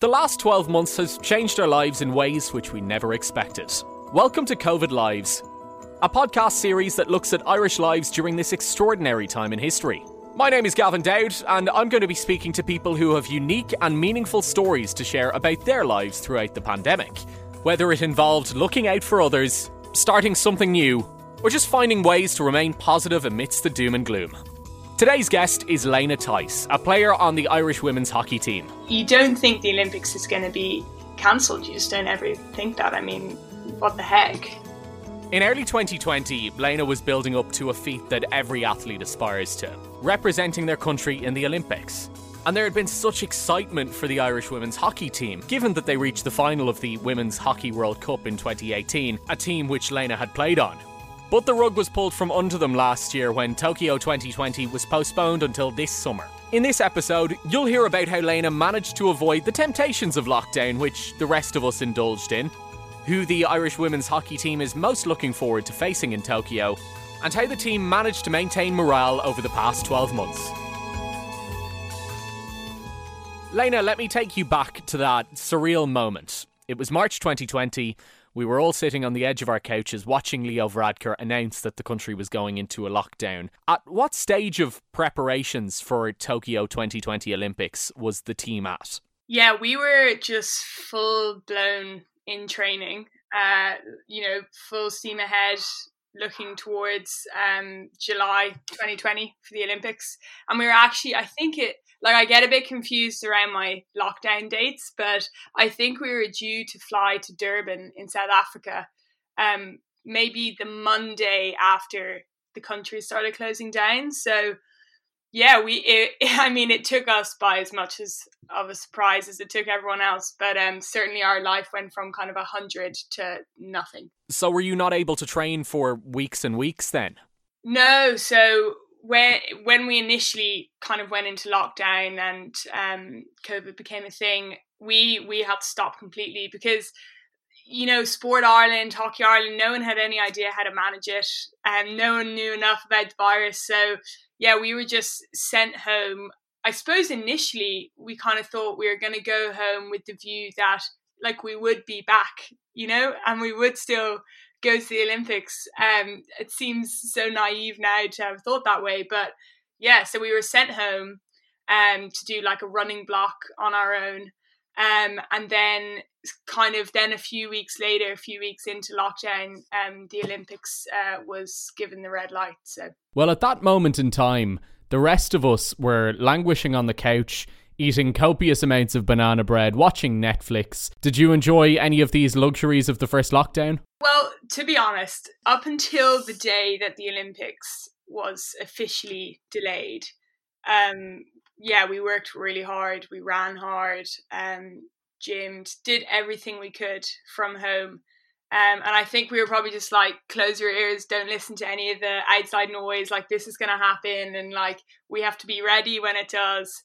The last 12 months has changed our lives in ways which we never expected. Welcome to COVID Lives, a podcast series that looks at Irish lives during this extraordinary time in history. My name is Gavin Dowd, and I'm going to be speaking to people who have unique and meaningful stories to share about their lives throughout the pandemic. Whether it involved looking out for others, starting something new, or just finding ways to remain positive amidst the doom and gloom. Today's guest is Lena Tice, a player on the Irish women's hockey team. You don't think the Olympics is going to be cancelled. You just don't ever think that. I mean, what the heck? In early 2020, Lena was building up to a feat that every athlete aspires to representing their country in the Olympics. And there had been such excitement for the Irish women's hockey team, given that they reached the final of the Women's Hockey World Cup in 2018, a team which Lena had played on. But the rug was pulled from under them last year when Tokyo 2020 was postponed until this summer. In this episode, you'll hear about how Lena managed to avoid the temptations of lockdown, which the rest of us indulged in, who the Irish women's hockey team is most looking forward to facing in Tokyo, and how the team managed to maintain morale over the past 12 months. Lena, let me take you back to that surreal moment. It was March 2020. We were all sitting on the edge of our couches watching Leo Varadkar announce that the country was going into a lockdown. At what stage of preparations for Tokyo 2020 Olympics was the team at? Yeah, we were just full blown in training. Uh, you know, full steam ahead, looking towards um, July 2020 for the Olympics. And we were actually, I think it, like, I get a bit confused around my lockdown dates, but I think we were due to fly to Durban in South Africa, um, maybe the Monday after the country started closing down. So, yeah, we. It, I mean, it took us by as much as of a surprise as it took everyone else, but um, certainly our life went from kind of a hundred to nothing. So, were you not able to train for weeks and weeks then? No, so when when we initially kind of went into lockdown and um, COVID became a thing, we we had to stop completely because you know Sport Ireland, Hockey Ireland, no one had any idea how to manage it, and no one knew enough about the virus. So yeah, we were just sent home. I suppose initially we kind of thought we were going to go home with the view that like we would be back, you know, and we would still go to the Olympics. Um, it seems so naive now to have thought that way, but yeah. So we were sent home um, to do like a running block on our own, um, and then kind of then a few weeks later, a few weeks into lockdown, um, the Olympics uh, was given the red light. So well, at that moment in time, the rest of us were languishing on the couch eating copious amounts of banana bread, watching Netflix. Did you enjoy any of these luxuries of the first lockdown? Well, to be honest, up until the day that the Olympics was officially delayed, um, yeah, we worked really hard. We ran hard, um, gymmed, did everything we could from home. Um, and I think we were probably just like, close your ears, don't listen to any of the outside noise. Like, this is going to happen. And like, we have to be ready when it does.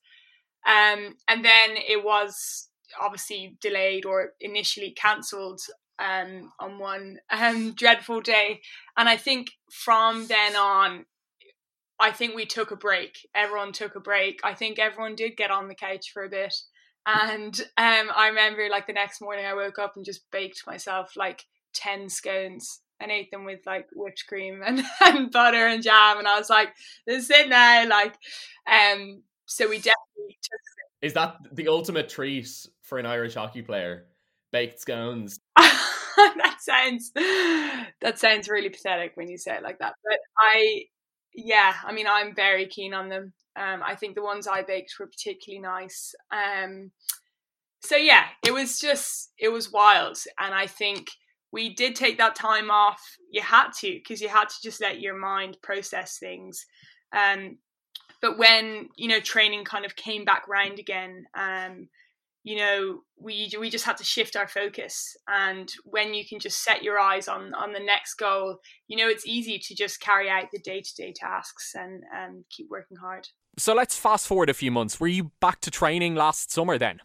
Um, and then it was obviously delayed or initially cancelled um, on one um, dreadful day. And I think from then on, I think we took a break. Everyone took a break. I think everyone did get on the couch for a bit. And um, I remember like the next morning I woke up and just baked myself like 10 scones and ate them with like whipped cream and, and butter and jam. And I was like, this is it now. Like, um, so we definitely took. Is that the ultimate treat for an Irish hockey player? Baked scones. that sounds that sounds really pathetic when you say it like that. But I, yeah, I mean, I'm very keen on them. Um, I think the ones I baked were particularly nice. Um, so yeah, it was just it was wild, and I think we did take that time off. You had to because you had to just let your mind process things. Um, but when you know training kind of came back round again, um, you know we we just had to shift our focus. And when you can just set your eyes on on the next goal, you know it's easy to just carry out the day to day tasks and and keep working hard. So let's fast forward a few months. Were you back to training last summer then?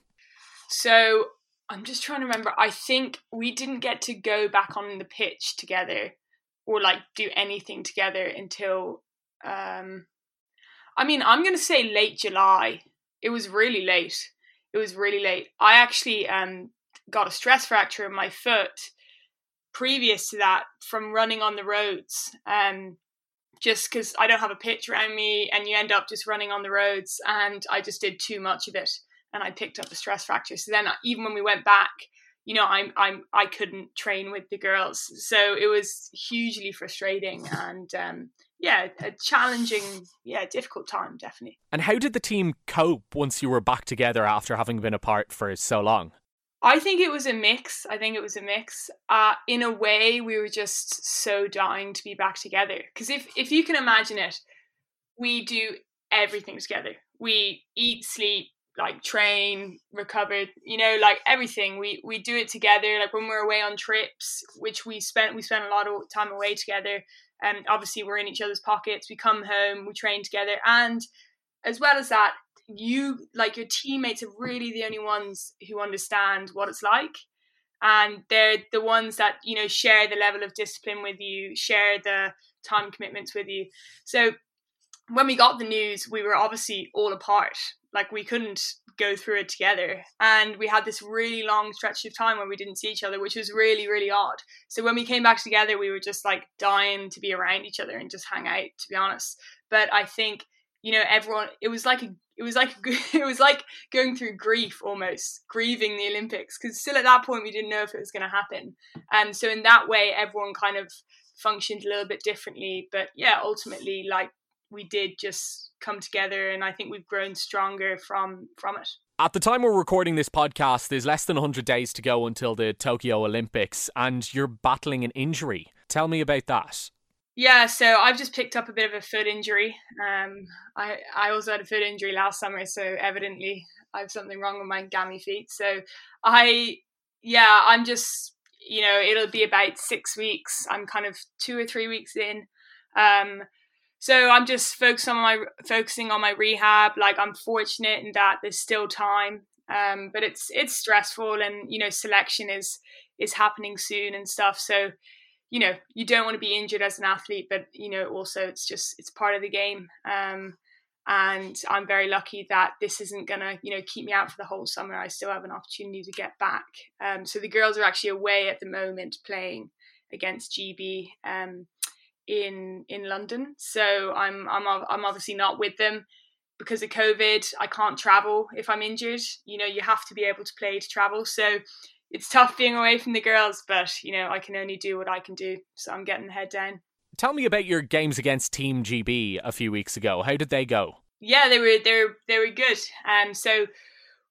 So I'm just trying to remember. I think we didn't get to go back on the pitch together or like do anything together until um I mean, I'm going to say late July. It was really late. It was really late. I actually um got a stress fracture in my foot previous to that from running on the roads. Um just because I don't have a pitch around me and you end up just running on the roads and I just did too much of it and I picked up a stress fracture. So then, uh, even when we went back, you know, I'm I'm I couldn't train with the girls, so it was hugely frustrating and um, yeah, a challenging, yeah, difficult time definitely. And how did the team cope once you were back together after having been apart for so long? I think it was a mix. I think it was a mix. Uh, in a way, we were just so dying to be back together. Because if if you can imagine it, we do everything together. We eat, sleep, like train, recovered, you know, like everything. We we do it together. Like when we're away on trips, which we spent we spent a lot of time away together. And um, obviously we're in each other's pockets. We come home, we train together, and as well as that, you like your teammates are really the only ones who understand what it's like and they're the ones that you know share the level of discipline with you share the time commitments with you so when we got the news we were obviously all apart like we couldn't go through it together. And we had this really long stretch of time where we didn't see each other which was really really odd. So when we came back together we were just like dying to be around each other and just hang out to be honest. But i think you know everyone it was like a it was like it was like going through grief almost grieving the olympics because still at that point we didn't know if it was going to happen. And so in that way everyone kind of functioned a little bit differently. But yeah ultimately like we did just come together and i think we've grown stronger from from it at the time we're recording this podcast there's less than 100 days to go until the tokyo olympics and you're battling an injury tell me about that yeah, so I've just picked up a bit of a foot injury. Um, I I also had a foot injury last summer, so evidently I have something wrong with my gammy feet. So I, yeah, I'm just you know it'll be about six weeks. I'm kind of two or three weeks in. Um, so I'm just focused on my focusing on my rehab. Like I'm fortunate in that there's still time, um, but it's it's stressful, and you know selection is is happening soon and stuff. So you know you don't want to be injured as an athlete but you know also it's just it's part of the game um, and i'm very lucky that this isn't gonna you know keep me out for the whole summer i still have an opportunity to get back um, so the girls are actually away at the moment playing against gb um, in in london so i'm i'm i'm obviously not with them because of covid i can't travel if i'm injured you know you have to be able to play to travel so it's tough being away from the girls, but you know, I can only do what I can do. So I'm getting the head down. Tell me about your games against Team GB a few weeks ago. How did they go? Yeah, they were they were they were good. Um so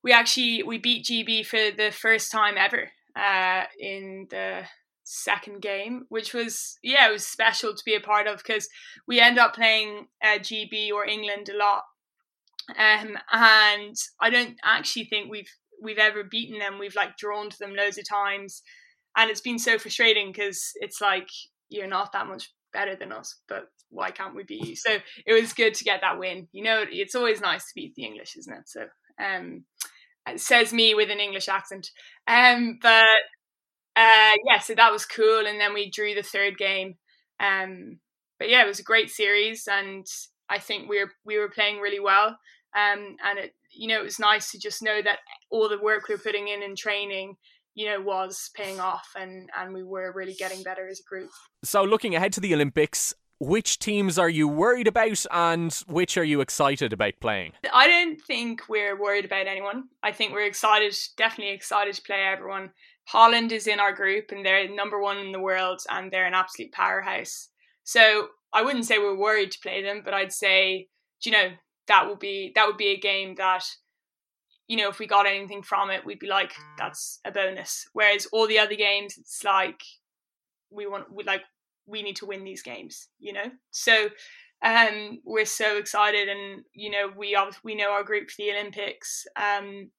we actually we beat GB for the first time ever uh in the second game, which was yeah, it was special to be a part of because we end up playing uh, GB or England a lot. Um, and I don't actually think we've we've ever beaten them. We've like drawn to them loads of times, and it's been so frustrating because it's like you're not that much better than us, but why can't we beat you? So it was good to get that win. You know, it's always nice to beat the English, isn't it? So um, says me with an English accent. Um, but uh, yeah, so that was cool, and then we drew the third game. Um, but yeah, it was a great series, and I think we were we were playing really well. Um, and it you know, it was nice to just know that all the work we were putting in in training, you know, was paying off and, and we were really getting better as a group. So looking ahead to the Olympics, which teams are you worried about and which are you excited about playing? I don't think we're worried about anyone. I think we're excited, definitely excited to play everyone. Holland is in our group and they're number one in the world and they're an absolute powerhouse. So I wouldn't say we're worried to play them, but I'd say, you know, that would be that would be a game that you know, if we got anything from it, we'd be like, that's a bonus. Whereas all the other games, it's like we want, we like, we need to win these games, you know. So, um, we're so excited, and you know, we we know our group for the Olympics, um,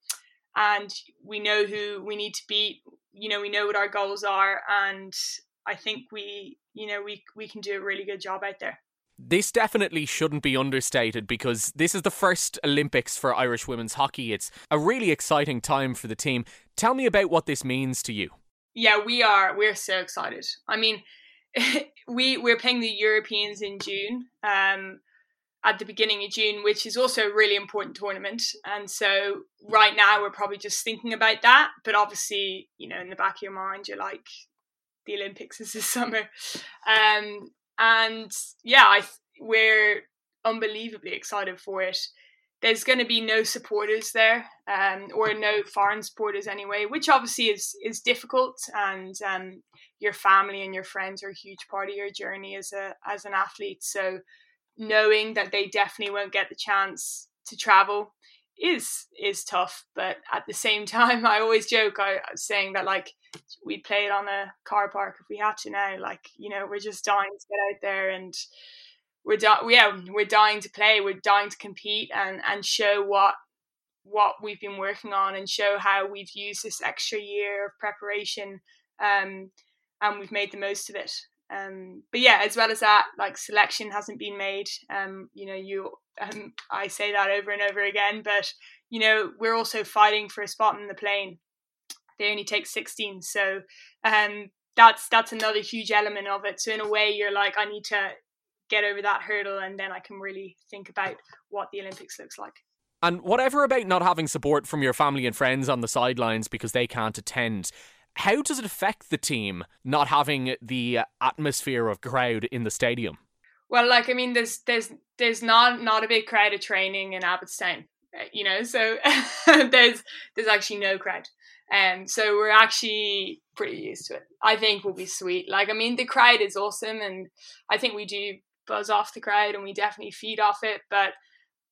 and we know who we need to beat. You know, we know what our goals are, and I think we, you know, we we can do a really good job out there. This definitely shouldn't be understated because this is the first Olympics for Irish women's hockey. It's a really exciting time for the team. Tell me about what this means to you. Yeah, we are. We're so excited. I mean, we we're playing the Europeans in June. Um, at the beginning of June, which is also a really important tournament. And so right now we're probably just thinking about that. But obviously, you know, in the back of your mind, you're like, the Olympics is this summer. Um, and yeah, I we're unbelievably excited for it. There's going to be no supporters there, um, or no foreign supporters anyway, which obviously is is difficult. And um, your family and your friends are a huge part of your journey as a as an athlete. So knowing that they definitely won't get the chance to travel is is tough. But at the same time, I always joke I saying that like we'd play it on a car park if we had to now. Like, you know, we're just dying to get out there and we're di- yeah, we're dying to play, we're dying to compete and and show what what we've been working on and show how we've used this extra year of preparation um and we've made the most of it. Um, but yeah, as well as that, like selection hasn't been made. Um, you know, you um, I say that over and over again, but you know, we're also fighting for a spot in the plane. They only take 16 so um that's that's another huge element of it. So in a way you're like i need to get over that hurdle and then i can really think about what the olympics looks like. And whatever about not having support from your family and friends on the sidelines because they can't attend how does it affect the team not having the atmosphere of crowd in the stadium well like i mean there's there's there's not not a big crowd of training in abbotstown uh, you know so there's there's actually no crowd and um, so we're actually pretty used to it. I think will be sweet. Like, I mean, the crowd is awesome, and I think we do buzz off the crowd, and we definitely feed off it. But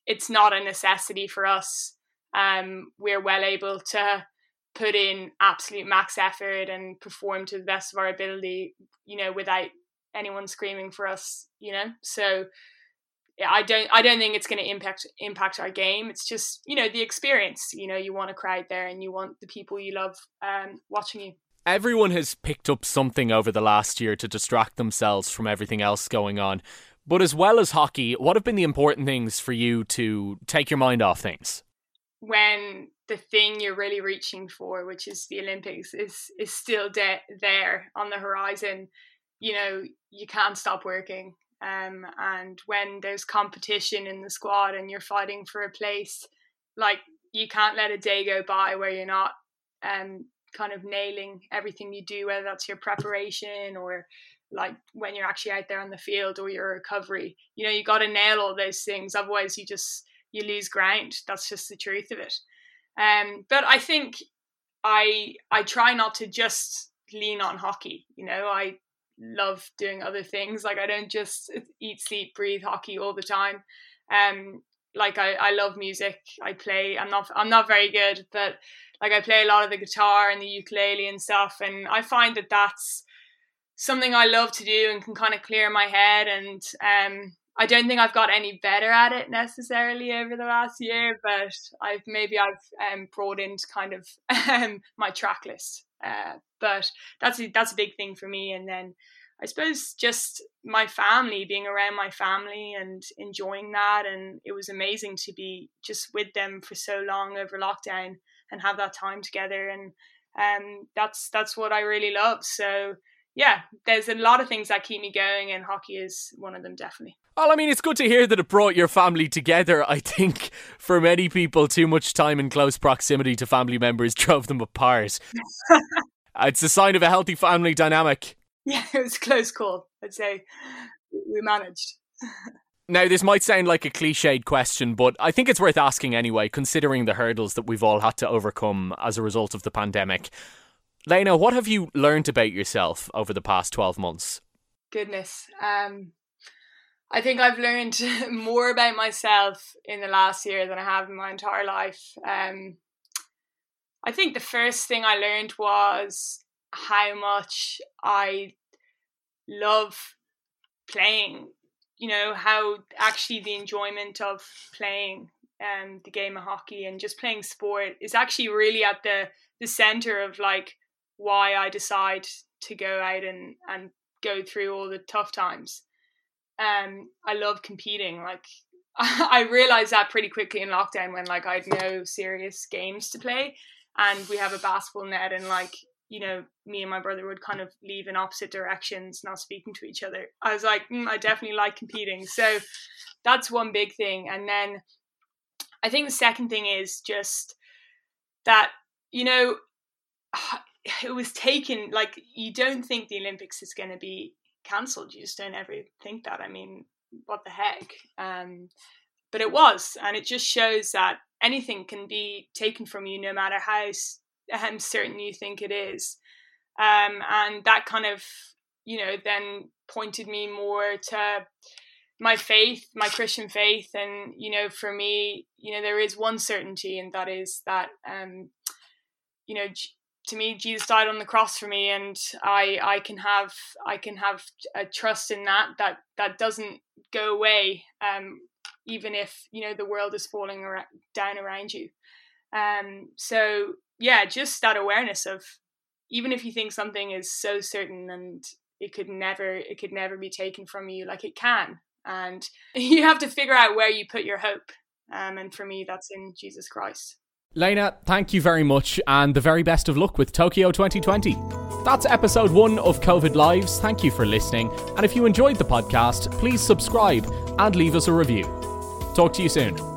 it's not a necessity for us. Um, we're well able to put in absolute max effort and perform to the best of our ability. You know, without anyone screaming for us. You know, so I don't I don't think it's going to impact impact our game. It's just you know the experience. You know you want a crowd there and you want the people you love um, watching you. Everyone has picked up something over the last year to distract themselves from everything else going on. But as well as hockey, what have been the important things for you to take your mind off things? When the thing you're really reaching for, which is the Olympics, is is still de- there on the horizon, you know you can't stop working um, and when there's competition in the squad and you're fighting for a place, like you can't let a day go by where you're not um, kind of nailing everything you do, whether that's your preparation or like when you're actually out there on the field or your recovery. You know, you got to nail all those things. Otherwise, you just you lose ground. That's just the truth of it. Um, but I think I I try not to just lean on hockey. You know, I love doing other things. Like I don't just eat, sleep, breathe hockey all the time. Um, like I, I love music. I play. I'm not I'm not very good, but like I play a lot of the guitar and the ukulele and stuff. And I find that that's something I love to do and can kind of clear my head. And um, I don't think I've got any better at it necessarily over the last year, but I've maybe I've um, brought into kind of um, my track list. Uh, but that's a, that's a big thing for me. And then I suppose just my family, being around my family and enjoying that. And it was amazing to be just with them for so long over lockdown and have that time together. And um, that's that's what I really love. So yeah, there's a lot of things that keep me going, and hockey is one of them, definitely. Well, I mean, it's good to hear that it brought your family together. I think for many people, too much time in close proximity to family members drove them apart. it's a sign of a healthy family dynamic. Yeah, it was close call, I'd say. we managed. Now, this might sound like a cliched question, but I think it's worth asking anyway, considering the hurdles that we've all had to overcome as a result of the pandemic. Lena, what have you learned about yourself over the past 12 months? Goodness. Um, I think I've learned more about myself in the last year than I have in my entire life. Um, I think the first thing I learned was how much I love playing you know how actually the enjoyment of playing um, the game of hockey and just playing sport is actually really at the the center of like why I decide to go out and and go through all the tough times. Um, I love competing. Like I realized that pretty quickly in lockdown when like I had no serious games to play, and we have a basketball net and like you know, me and my brother would kind of leave in opposite directions, not speaking to each other. I was like, mm, I definitely like competing. So that's one big thing. And then I think the second thing is just that, you know, it was taken, like, you don't think the Olympics is going to be cancelled. You just don't ever think that. I mean, what the heck? Um, but it was. And it just shows that anything can be taken from you no matter how I'm certain you think it is. Um, and that kind of, you know, then pointed me more to my faith, my Christian faith. And, you know, for me, you know, there is one certainty, and that is that, um, you know, to me, Jesus died on the cross for me, and I, I can have, I can have a trust in that, that, that doesn't go away, um, even if, you know, the world is falling around, down around you. Um, so yeah, just that awareness of even if you think something is so certain and it could never it could never be taken from you, like it can, and you have to figure out where you put your hope. Um, and for me, that's in Jesus Christ. Lena, thank you very much, and the very best of luck with Tokyo 2020. That's episode one of COVID Lives. Thank you for listening, and if you enjoyed the podcast, please subscribe and leave us a review. Talk to you soon.